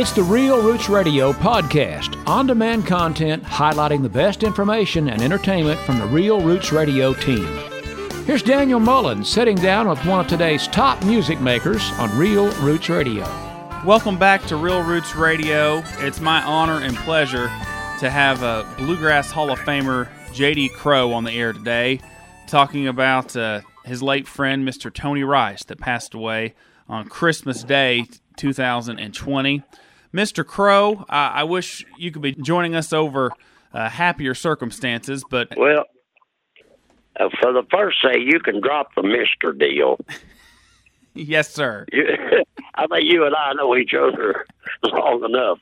It's the Real Roots Radio podcast, on demand content highlighting the best information and entertainment from the Real Roots Radio team. Here's Daniel Mullins sitting down with one of today's top music makers on Real Roots Radio. Welcome back to Real Roots Radio. It's my honor and pleasure to have a Bluegrass Hall of Famer J.D. Crowe on the air today, talking about uh, his late friend, Mr. Tony Rice, that passed away on Christmas Day 2020. Mr. Crowe, I, I wish you could be joining us over uh, happier circumstances, but Well, uh, for the first say, you can drop the Mister deal. yes, sir. You, I mean, you and I know each other long enough.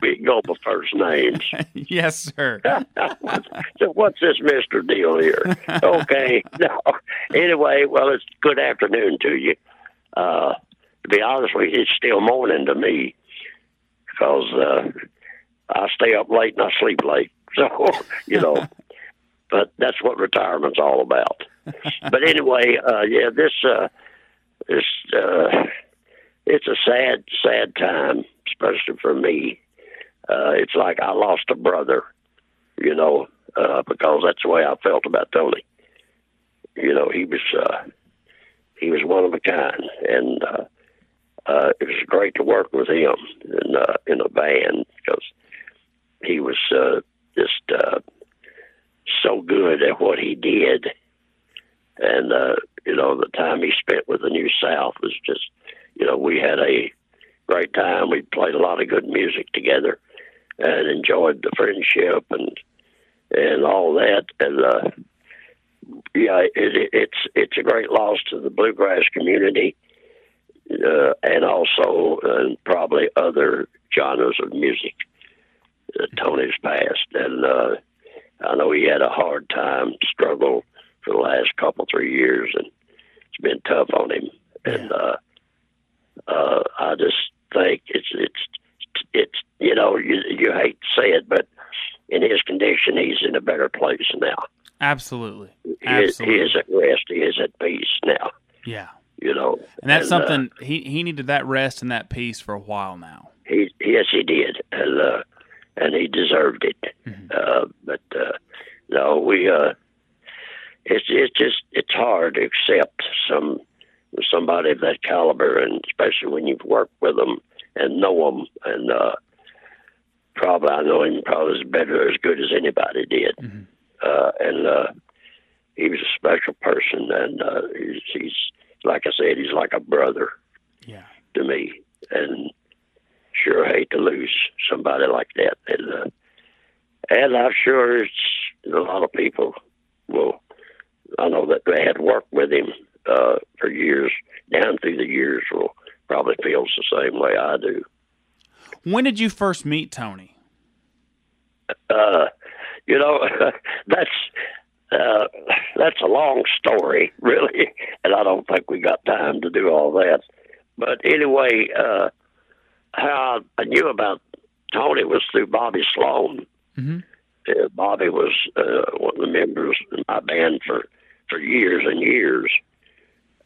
We can go by first names. yes, sir. so what's this Mister deal here? Okay. No. Anyway, well, it's good afternoon to you. Uh, to be honest with you, it's still morning to me because uh, I stay up late and I sleep late. So you know, but that's what retirement's all about. but anyway, uh, yeah, this uh, this uh, it's a sad, sad time, especially for me. Uh, it's like I lost a brother, you know, uh, because that's the way I felt about Tony. You know, he was uh, he was one of a kind, and uh, uh, it was great to work with him in uh, in a band because he was uh, just uh, so good at what he did, and uh, you know the time he spent with the New South was just, you know, we had a great time. We played a lot of good music together, and enjoyed the friendship and and all that. And uh, yeah, it, it, it's it's a great loss to the bluegrass community, uh, and also uh, probably other genres of music. Uh, Tony's passed, and uh, I know he had a hard time, struggle for the last couple three years, and it's been tough on him. And uh, uh, I just think it's it's it's you know you you hate to say it, but in his condition, he's in a better place now. Absolutely. He is, he is at rest. He is at peace now. Yeah. You know, And that's uh, something he, he needed that rest and that peace for a while now. he yes, he did, and uh, and he deserved it. Uh, but uh, no, we uh, it's it's just it's hard to accept some somebody of that caliber, and especially when you've worked with them and know them, and uh, probably I know him probably as better as good as anybody did, uh, and uh, he was a special person, and uh, he's, he's like I said, he's like a brother Yeah. to me, and sure hate to lose somebody like that. And uh, and I'm sure it's a lot of people will. I know that they had worked with him uh, for years, down through the years, will probably feels the same way I do. When did you first meet Tony? Uh, you know, that's uh, that's a long story, really, and I don't think we got time to do all that. But anyway, uh, how I knew about Tony was through Bobby Slone. Mhm. Uh, Bobby was uh, one of the members in my band for for years and years,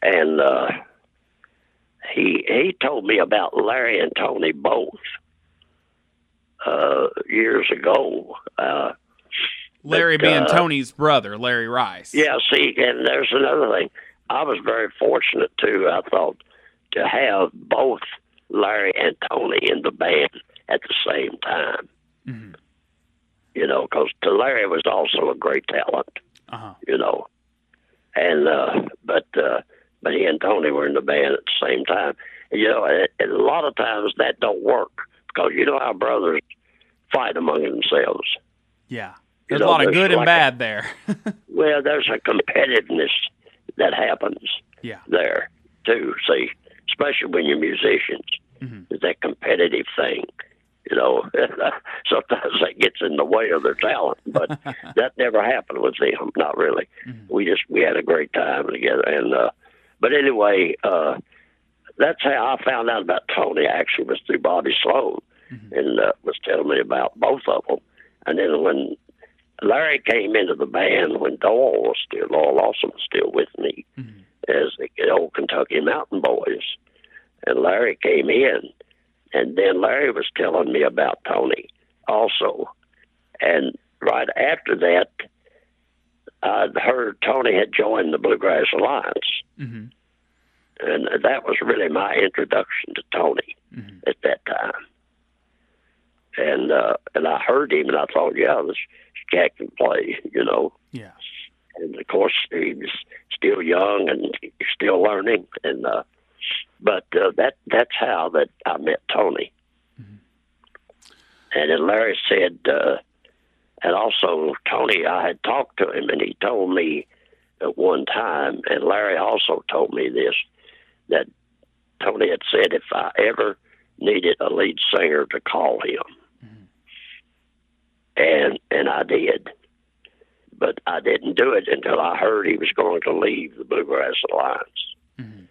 and uh, he he told me about Larry and Tony both uh, years ago. Uh, Larry But, being uh, Tony's brother, Larry Rice. yeah, see, and there's another thing. I was very fortunate too. I thought to have both Larry and Tony in the band at the same time. Mhm. You know, because Larry was also a great talent. Uh-huh. You know, and uh, but uh, but he and Tony were in the band at the same time. You know, and, and a lot of times that don't work because you know how brothers fight among themselves. Yeah. There's know, a lot of good and like a- bad there. Well, there's a competitiveness that happens. yeah. there too. See, especially when you're musicians, Mhm. it's that competitive thing. You know, sometimes that gets in the way of their talent, but that never happened with them. Not really. We just we had a great time together, and uh, but anyway, uh, that's how I found out about Tony. Actually, was through Bobby Slone, and uh, was telling me about both of them. And then when Larry came into the band, when Doyle was still, Doyle Lawson was still with me, as the old Kentucky Mountain Boys, and Larry came in, and then Larry was telling me about Tony also, and right after that, I'd heard Tony had joined the Bluegrass Alliance, Mm-hmm. and that was really my introduction to Tony Mhm. at that time. And uh, and I heard him, and I thought, yeah, this cat can play, you know. Yeah. And of course, he was still young and still learning, and uh, but uh, that that's how that I met Tony. And then Larry said, uh, and also Tony, I had talked to him, and he told me at one time, and Larry also told me this that Tony had said if I ever needed a lead singer to call him, and and I did, but I didn't do it until I heard he was going to leave the Bluegrass Alliance. Mhm.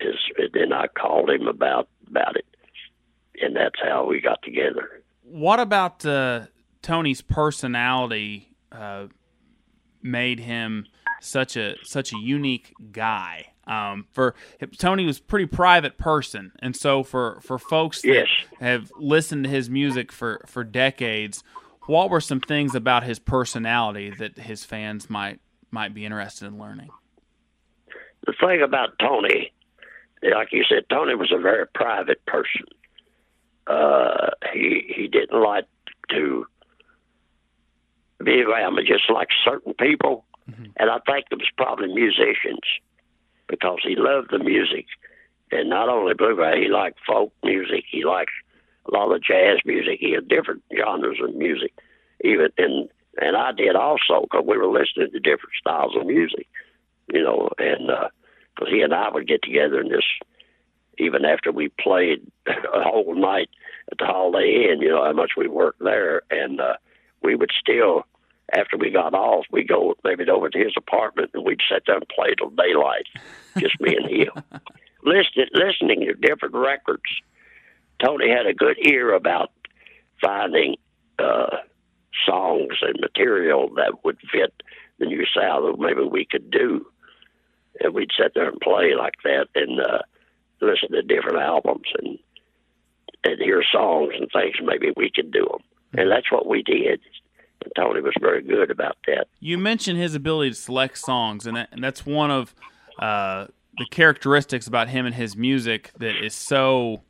Is then I called him about about it, and that's how we got together. What about uh, Tony's personality uh, made him such a such a unique guy? Um, for Tony was a pretty private person, and so for for folks that Yes. have listened to his music for for decades, what were some things about his personality that his fans might might be interested in learning? the thing about Tony, like you said, Tony was a very private person. Uh, he he didn't like to be around just like certain people, and I think it was probably musicians because he loved the music, and not only bluegrass, he liked folk music. He liked a lot of jazz music. He had different genres of music, even and and I did also because we were listening to different styles of music you know, and because he and I would get together and just even after we played a whole night at the Holiday Inn, you know how much we worked there, and uh, we would still after we got off, we go maybe over to his apartment and we'd sit there and play till daylight, just me and him, listening listening to different records. Tony had a good ear about finding uh, songs and material that would fit the new style that maybe we could do. And we'd sit there and play like that and uh, listen to different albums and and hear songs and things maybe we could do them. And that's what we did. Tony was very good about that. You mentioned his ability to select songs, and, that, and that's one of uh, the characteristics about him and his music that is so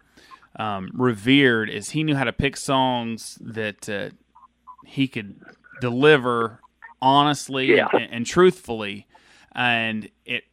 um, revered. Is he knew how to pick songs that uh, he could deliver honestly Yeah. and, and truthfully, and it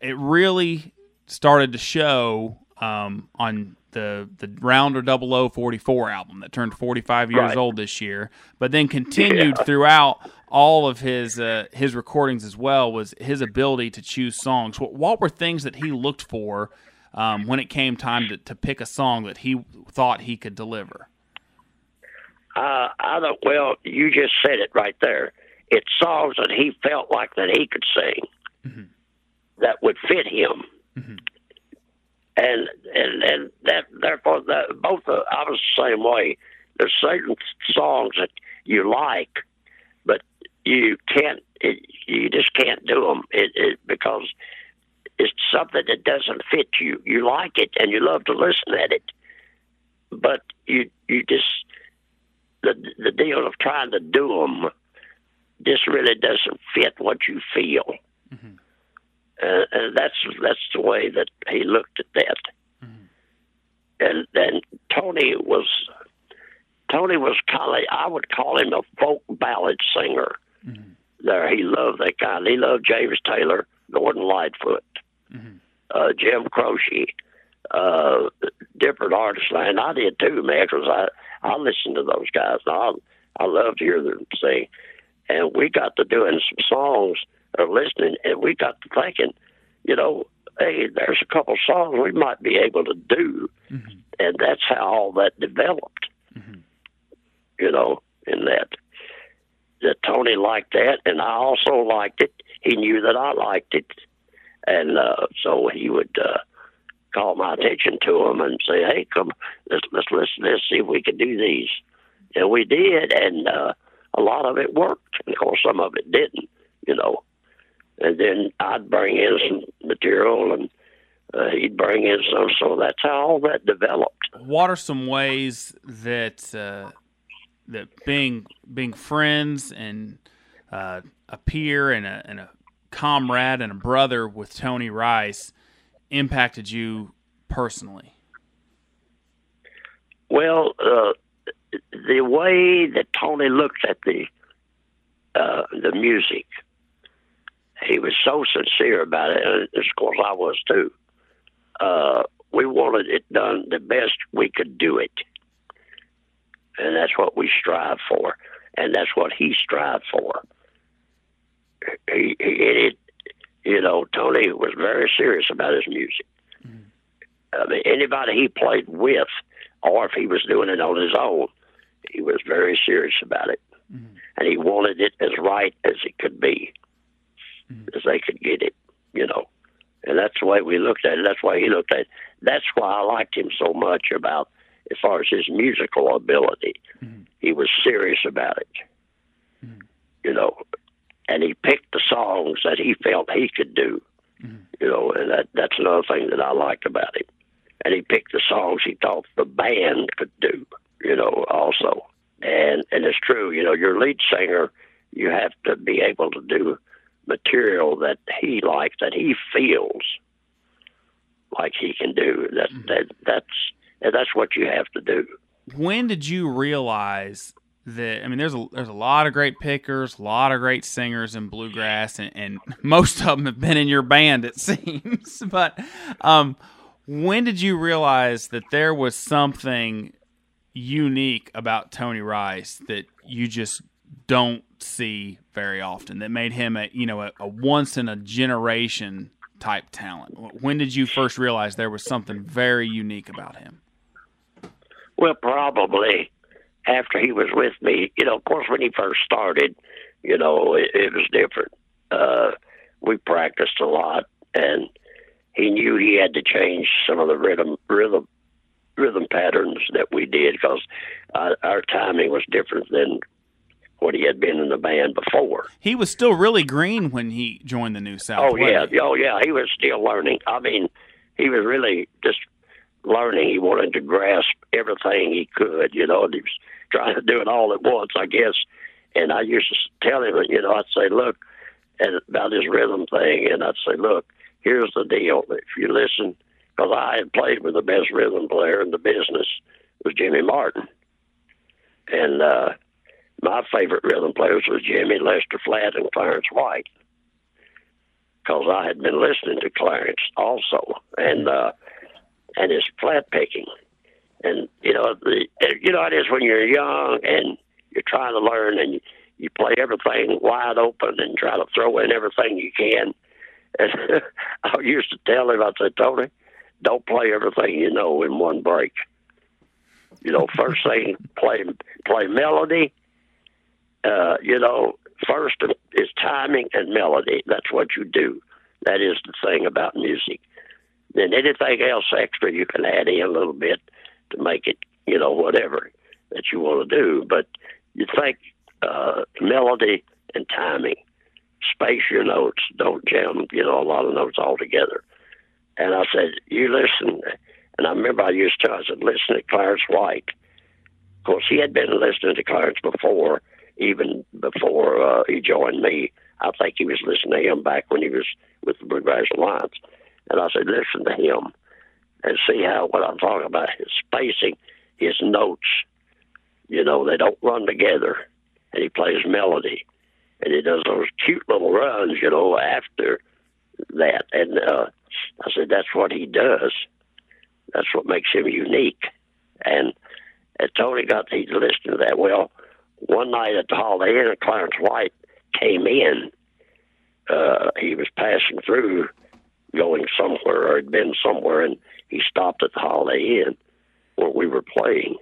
it really started to show um, on the the Rounder 0044 album that turned 45 years Right. old this year, but then continued Yeah. throughout all of his uh, his recordings as well was his ability to choose songs. What, what were things that he looked for um, when it came time to, to pick a song that he thought he could deliver? Uh, I don't. Well, you just said it right there. It's songs that he felt like that he could sing that would fit him, and and and that therefore that both of, I was the same way. There's certain songs that you like, but you can't. It, you just can't do them it, it, because it's something that doesn't fit you. You like it and you love to listen at it, but you you just the the deal of trying to do them just really doesn't fit what you feel, mm-hmm. Uh, and that's that's the way that he looked at that. And then Tony was Tony was kind of I would call him a folk ballad singer. There, he loved that kind. He loved James Taylor, Gordon Lightfoot, uh, Jim Croce, uh, different artists, and I did too, man, because I I listened to those guys. And I I love to hear them sing, and we got to doing some songs or listening, and we got to thinking, you know, hey, there's a couple songs we might be able to do, and that's how all that developed. You know, in that that Tony liked that, and I also liked it. He knew that I liked it, and uh, so he would uh, call my attention to him and say, "Hey, come, let's let's listen this, see if we can do these." And we did, and uh, a lot of it worked. And of course, some of it didn't. You know, and then I'd bring in some material, and uh, he'd bring in some. So that's how all that developed. what are some ways that uh, that being being friends and uh, a peer and a, and a comrade and a brother with Tony Rice impacted you personally? Well, uh, the way that Tony looked at the uh, the music, he was so sincere about it, and of course I was too. Uh, we wanted it done the best we could do it, and that's what we strive for, and that's what he strived for. He, he it, you know, Tony was very serious about his music. Mm-hmm. I mean, anybody he played with, or if he was doing it on his own, he was very serious about it, mm-hmm. and he wanted it as right as it could be, mm-hmm. as they could get it. You know, and that's the way we looked at it. That's why he looked at it. That's why I liked him so much about as far as his musical ability. Mm-hmm. He was serious about it. Mm-hmm. You know, and he picked the songs that he felt he could do. Mm-hmm. You know, and that that's another thing that I liked about him. And he picked the songs he thought the band could do. You know, also, and and it's true. You know, your lead singer, you have to be able to do material that he likes, that he feels like he can do. That mm-hmm. that that's that's what you have to do. When did you realize that? I mean, there's a there's a lot of great pickers, a lot of great singers in bluegrass, and, and most of them have been in your band, it seems. but um, when did you realize that there was something unique about Tony Rice that you just don't see very often that made him a you know a, a once in a generation type talent? When did you first realize there was something very unique about him? Well, probably after he was with me. You know, of course, when he first started, you know, it, it was different. Uh, we practiced a lot, and he knew he had to change some of the rhythm rhythm rhythm patterns that we did because uh, our timing was different than what he had been in the band before. He was still really green when he joined the New South. Oh yeah, oh yeah, he was still learning. I mean, he was really just learning. He wanted to grasp everything he could, you know, and he was trying to do it all at once, I guess. And I used to tell him, you know, I'd say, look, and about his rhythm thing, and I'd say, look, here's the deal. If you listen, because I had played with the best rhythm player in the business, was Jimmy Martin, and uh, my favorite rhythm players was Jimmy Lester Flatt and Clarence White, because I had been listening to Clarence also, and uh, and his flat picking, and you know the you know it is when you're young and you're trying to learn and you, you play everything wide open and try to throw in everything you can. And I used to tell him, I said, Tony, don't play everything you know in one break. You know, first thing, play play melody. Uh, you know, first is timing and melody. That's what you do. That is the thing about music. Then anything else extra you can add in a little bit to make it, you know, whatever that you want to do. But you think uh, melody and timing, space your notes, don't jam, you know, a lot of notes all together. And I said, you listen. And I remember I used to, I said, listen to Clarence White. Of course, he had been listening to Clarence before, even before uh, he joined me. I think he was listening to him back when he was with the Bluegrass Alliance. And I said, listen to him and see how what I'm talking about his spacing, his notes. You know, they don't run together, and he plays melody, and he does those cute little runs. You know, after that, and uh, I said that's what he does. That's what makes him unique. And and Tony got to listen to that. Well, one night at the Holiday Inn, Clarence White came in. Uh, he was passing through, going somewhere, or had been somewhere, and he stopped at the Holiday Inn where we were playing.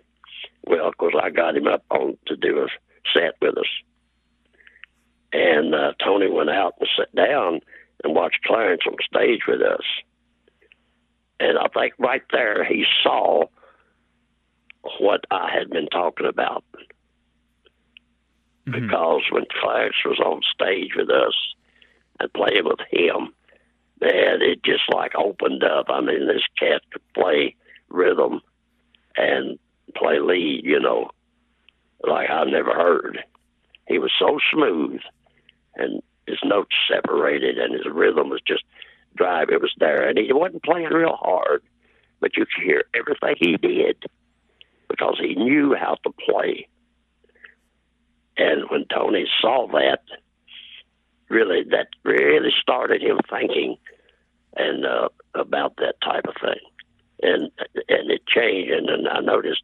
Well, of course, I got him up on to do a set with us, and uh, Tony went out and sat down and watched Clarence on stage with us. And I think right there he saw what I had been talking about. Mm-hmm. Because when Clarence was on stage with us and playing with him, man, it just like opened up. I mean, this cat could play rhythm and play lead, you know, like I never heard. He was so smooth, and his notes separated, and his rhythm was just drive. It was there, and he wasn't playing real hard, but you could hear everything he did because he knew how to play. And when Tony saw that, really, that really started him thinking and uh, about that type of thing, and and it changed. And then I noticed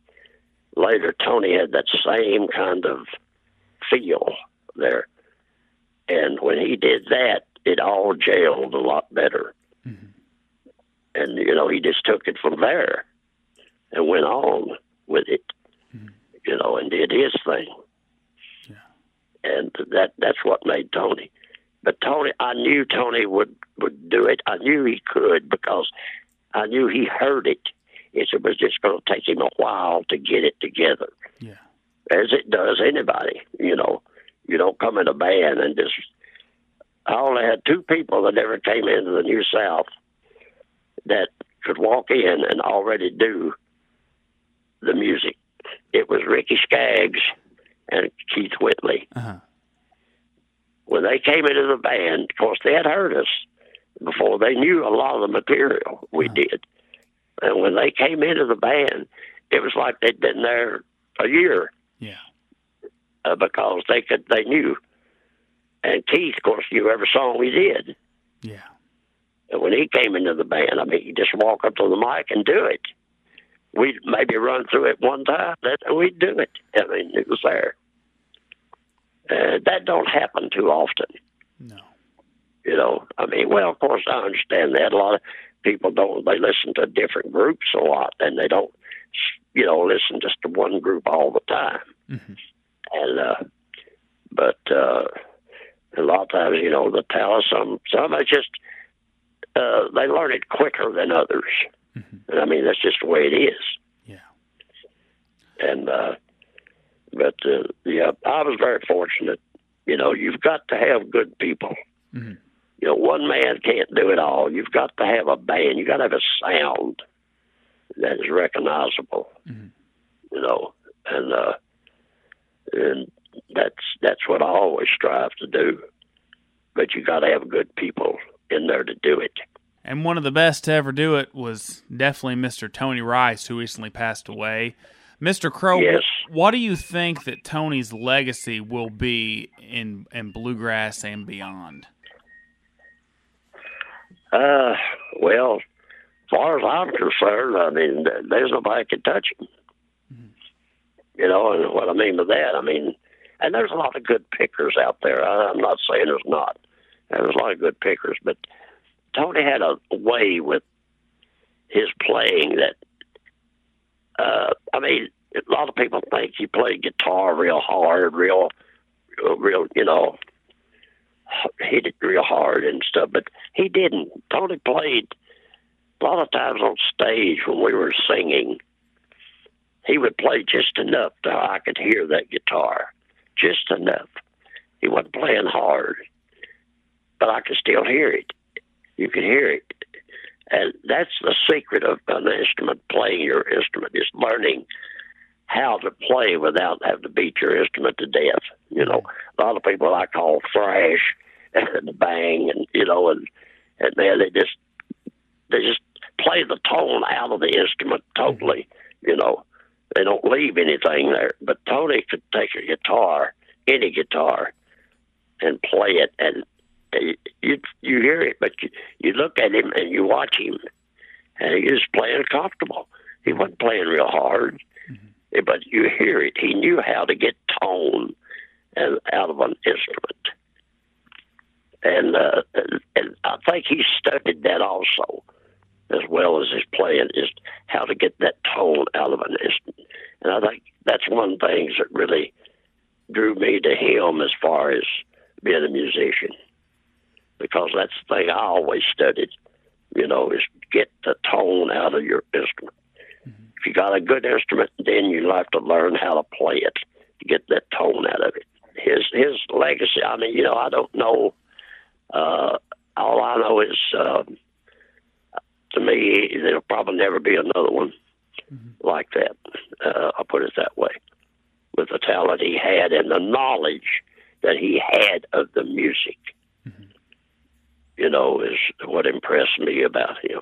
later Tony had that same kind of feel there, and when he did that, it all jailed a lot better. Mm-hmm. And you know, he just took it from there and went on with it, mm-hmm. you know, and did his thing. That that's what made Tony. But Tony, I knew Tony would would do it. I knew he could because I knew he heard it. It was just going to take him a while to get it together. Yeah. As it does anybody, you know. You don't come in a band and just. I only had two people that ever came into the New South that could walk in and already do the music. It was Ricky Skaggs and Keith Whitley. Uh-huh. When they came into the band, of course, they had heard us before they knew a lot of the material we did. And when they came into the band, it was like they'd been there a year. Yeah. Uh, because they could, they knew. And Keith, of course, knew every song we did. Yeah. And when he came into the band, I mean, he just walk up to the mic and do it we'd maybe run through it one time, and we'd do it. I mean, it was there. Uh, that don't happen too often. No. You know, I mean, well, of course, I understand that. A lot of people don't, they listen to different groups a lot, and they don't, you know, listen just to one group all the time. Mm-hmm. And, uh, but, uh, a lot of times, you know, the talent, some, some are just, uh, they learn it quicker than others. Mm-hmm. I mean, that's just the way it is. Yeah. And, uh, but, uh, yeah, I was very fortunate. You know, you've got to have good people. Mm-hmm. You know, one man can't do it all. You've got to have a band. You've got to have a sound that is recognizable. Mm-hmm. You know, and, uh, and that's that's what I always strive to do. But you got to have good people in there to do it. And one of the best to ever do it was definitely Mr. Tony Rice, who recently passed away. Mr. Crowe, yes. what do you think that Tony's legacy will be in in bluegrass and beyond? Uh, well, as far as I'm concerned, I mean, there's nobody can touch him. Mm-hmm. You know, and what I mean by that, I mean, and there's a lot of good pickers out there. I, I'm not saying there's not. There's a lot of good pickers, but Tony had a way with his playing that, uh, I mean, a lot of people think he played guitar real hard, real, real, you know, hit it real hard and stuff, but he didn't. Tony played a lot of times on stage when we were singing. He would play just enough to I could hear that guitar, just enough. He wasn't playing hard, but I could still hear it you can hear it. And that's the secret of an instrument, playing your instrument, is learning how to play without having to beat your instrument to death. You know, a lot of people I call thrash and bang and you know and and man they just they just play the tone out of the instrument totally, you know. They don't leave anything there. But Tony could take a guitar, any guitar, and play it and you you hear it, but you, you look at him and you watch him, and he was playing comfortable. He wasn't playing real hard, mm-hmm. but you hear it. He knew how to get tone out of an instrument, and uh, and I think he studied that also, as well as his playing, is how to get that tone out of an instrument. And I think that's one of the things that really drew me to him as far as being a musician because that's the thing I always studied, you know, is get the tone out of your instrument. Mm-hmm. If you got a good instrument, then you have to learn how to play it to get that tone out of it. His his legacy, I mean, you know, I don't know. Uh, all I know is, uh, to me, there'll probably never be another one. mm-hmm. like that. Uh, I'll put it that way. With the talent he had and the knowledge that he had of the music, know, is what impressed me about him.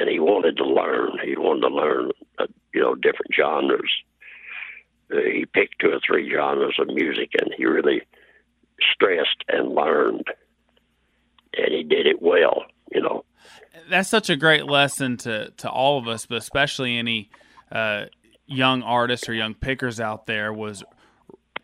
And he wanted to learn. He wanted to learn, uh, you know, different genres. Uh, he picked two or three genres of music, and he really stressed and learned, and he did it well. You know, that's such a great lesson to to all of us, but especially any uh, young artists or young pickers out there was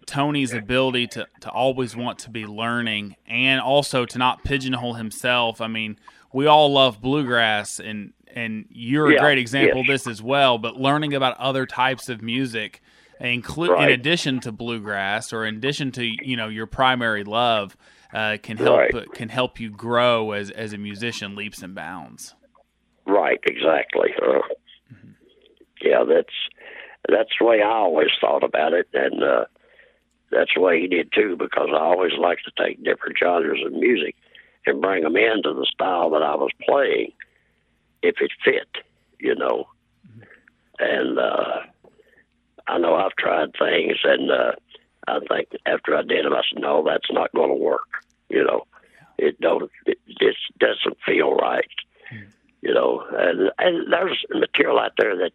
Tony's ability to to always want to be learning and also to not pigeonhole himself. I mean, we all love bluegrass and and you're yeah, a great example of this as well, but learning about other types of music include right. in addition to bluegrass or in addition to you know your primary love uh, can help right. can help you grow as as a musician leaps and bounds. Right, exactly. Uh, mm-hmm. Yeah, that's that's the way I always thought about it, and uh, that's the way he did too. Because I always liked to take different genres of music and bring them into the style that I was playing, if it fit, you know. And uh, I know I've tried things, and uh, I think after I did them, I said, "No, that's not going to work." You know, it don't, it just doesn't feel right. You know, and and there's material out there that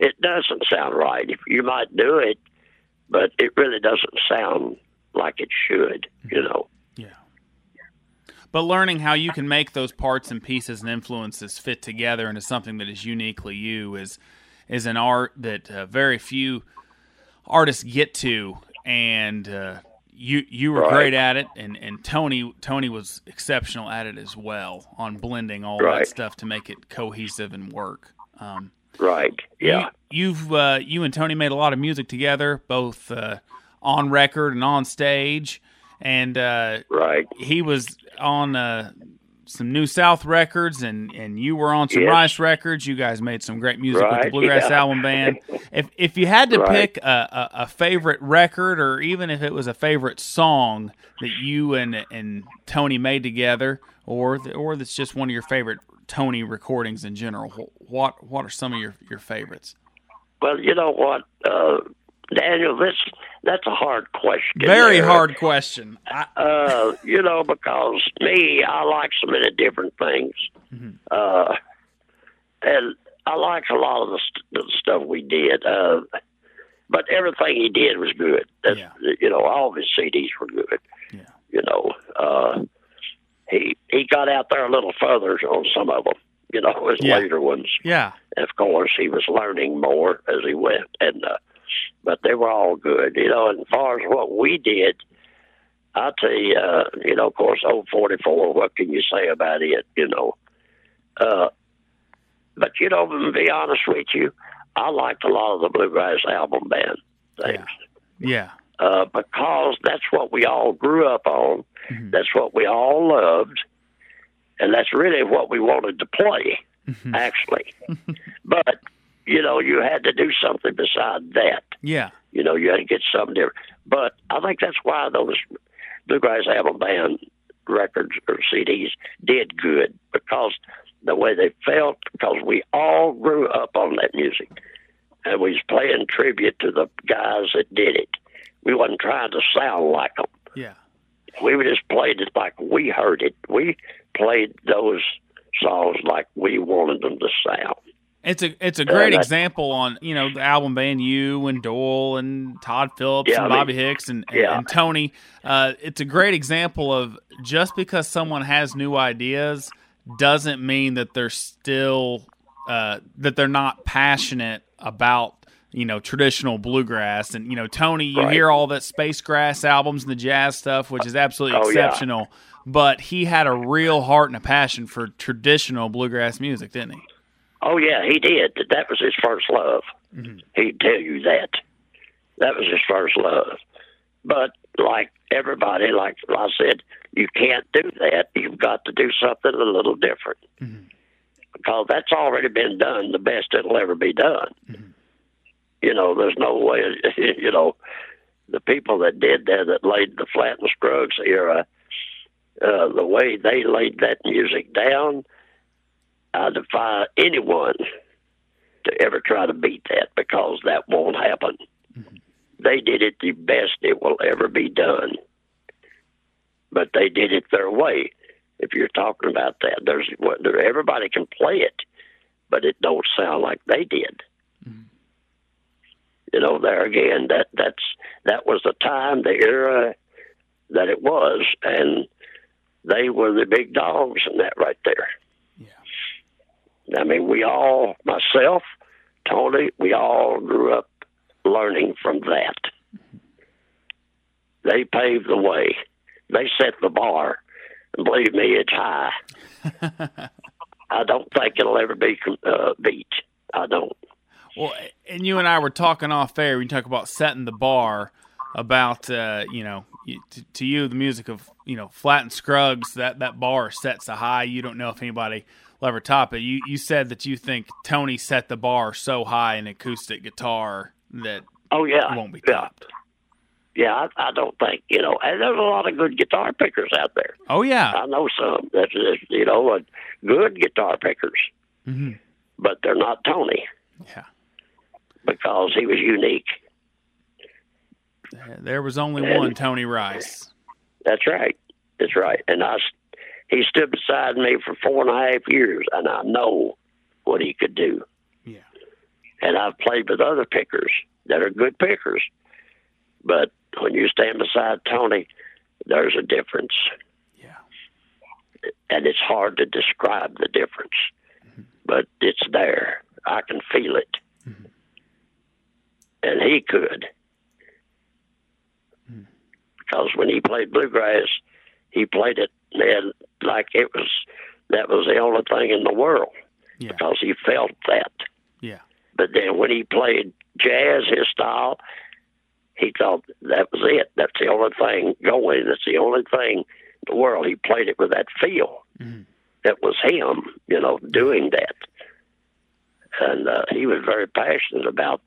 it doesn't sound right. If you might do it, but it really doesn't sound like it should. You know. Yeah. But learning how you can make those parts and pieces and influences fit together into something that is uniquely you is is an art that uh, very few artists get to, and uh, you you were right. great at it, and, and Tony Tony was exceptional at it as well on blending all right. that stuff to make it cohesive and work. Um, right. Yeah. You, have uh, you and Tony made a lot of music together, both uh, on record and on stage, and uh, right. He was on uh, some New South records, and and you were on some yes. Rice records. You guys made some great music right, with the Bluegrass yeah. Album Band. if if you had to right. pick a, a, a, favorite record, or even if it was a favorite song that you and and Tony made together, or or that's just one of your favorite Tony recordings in general, what what are some of your your favorites? Well, you know what. Uh, Daniel, this that's a hard question. Very there. hard question. I, uh, you know, because me, I like so many different things, mm-hmm. uh, and I like a lot of the, st- the stuff we did. Uh, but everything he did was good. That's, yeah. You know, all of his CDs were good. Yeah. You know, uh, he he got out there a little further on some of them. You know, his yeah. later ones. Yeah. And of course, he was learning more as he went, and. Uh, but they were all good. You know, and as far as what we did, I'll tell you, uh, you know, of course, old 44, what can you say about it, you know? Uh, but, you know, to be honest with you, I liked a lot of the Bluegrass album band things. Yeah. yeah. Uh, because that's what we all grew up on. Mm-hmm. That's what we all loved. And that's really what we wanted to play, mm-hmm. actually. but you know, you had to do something beside that. Yeah. You know, you had to get something different. But I think that's why those Bluegrass Album Band records or CDs did good because the way they felt, because we all grew up on that music. And we was playing tribute to the guys that did it. We wasn't trying to sound like them. Yeah. We just played it like we heard it. We played those songs like we wanted them to sound. It's a it's a great example on you know the album band you and Doyle and Todd Phillips yeah, and I Bobby Hicks and, and, yeah. and Tony. Uh, it's a great example of just because someone has new ideas doesn't mean that they're still uh, that they're not passionate about you know traditional bluegrass and you know Tony. You right. hear all that space grass albums and the jazz stuff, which is absolutely oh, exceptional. Yeah. But he had a real heart and a passion for traditional bluegrass music, didn't he? Oh yeah, he did. That was his first love. Mm-hmm. He'd tell you that. That was his first love. But like everybody, like I said, you can't do that. You've got to do something a little different. Mm-hmm. Because that's already been done the best it'll ever be done. Mm-hmm. You know, there's no way, you know, the people that did that, that laid the Flatt and Scruggs era, uh, the way they laid that music down, I defy anyone to ever try to beat that because that won't happen. They did it the best it will ever be done, but they did it their way. If you're talking about that, there's everybody can play it, but it don't sound like they did. Mm-hmm. You know, there again, that that's that was the time, the era that it was, and they were the big dogs in that right there. I mean, we all, myself, Tony, we all grew up learning from that. They paved the way. They set the bar, and believe me, it's high. I don't think it'll ever be uh, beat. I don't. Well, and you and I were talking off air. We talk about setting the bar about uh, you know to, to, you the music of you know Flatt and Scruggs that that bar sets a high. You don't know if anybody top it. You you said that you think Tony set the bar so high in acoustic guitar that oh yeah it won't be topped. Yeah, yeah I, I, don't think you know. And there's a lot of good guitar pickers out there. Oh yeah, I know some. That's you know good guitar pickers, mm-hmm. but they're not Tony. Yeah, because he was unique. There was only and one Tony Rice. That's right. That's right. And I, he stood beside me for four and a half years, and I know what he could do. Yeah. And I've played with other pickers that are good pickers, but when you stand beside Tony, there's a difference. Yeah. And it's hard to describe the difference, mm-hmm. but it's there. I can feel it. Mm-hmm. And he could because when he played bluegrass, he played it man like it was that was the only thing in the world yeah. because he felt that. Yeah. But then when he played jazz, his style, he thought that was it. That's the only thing going. That's the only thing in the world. He played it with that feel. Mm-hmm. That was him, you know, doing that. And uh, he was very passionate about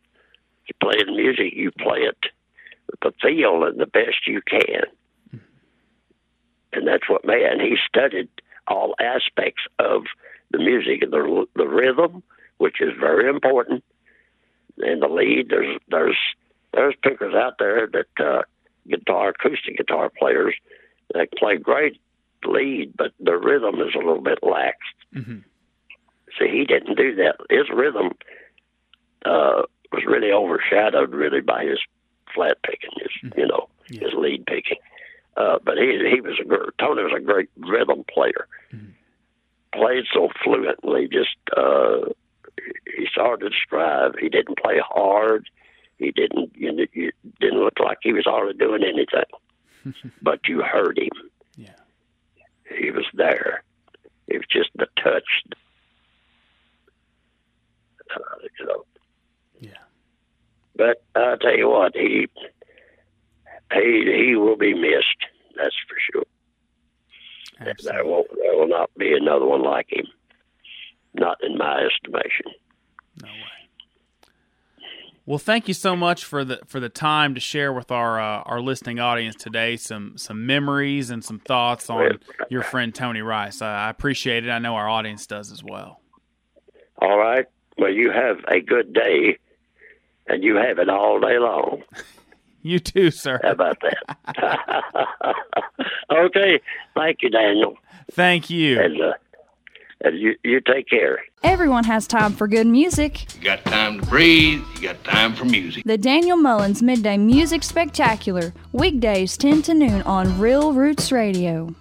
you play music, you play it with the feel and the best you can. And that's what man he studied all aspects of the music and the the rhythm, which is very important, and the lead. There's there's there's pickers out there that uh, guitar acoustic guitar players that play great lead, but the rhythm is a little bit lax. Mm-hmm. See, he didn't do that. His rhythm uh, was really overshadowed really by his flat picking, his mm-hmm. you know yeah. his lead picking. Uh, but he he was a great, Tony was a great rhythm player. Mm-hmm. Played so fluently, just uh, he started to describe. He didn't play hard. He didn't you know, you didn't look like he was hardly doing anything. but you heard him. Yeah, he was there. It was just the touch. Uh, you know, Yeah. but I tell you what, he he he will be missed. That's for sure. Absolutely. There will there will not be another one like him. Not in my estimation. No way. Well, thank you so much for the for the time to share with our uh, our listening audience today some some memories and some thoughts on your friend Tony Rice. I, I appreciate it. I know our audience does as well. All right. Well, you have a good day and you have it all day long. You too, sir. How about that? okay. Thank you, Daniel. Thank you. And, uh, and you, you take care. Everyone has time for good music. You got time to breathe, you got time for music. The Daniel Mullins Midday Music Spectacular, weekdays 10 to noon on Real Roots Radio.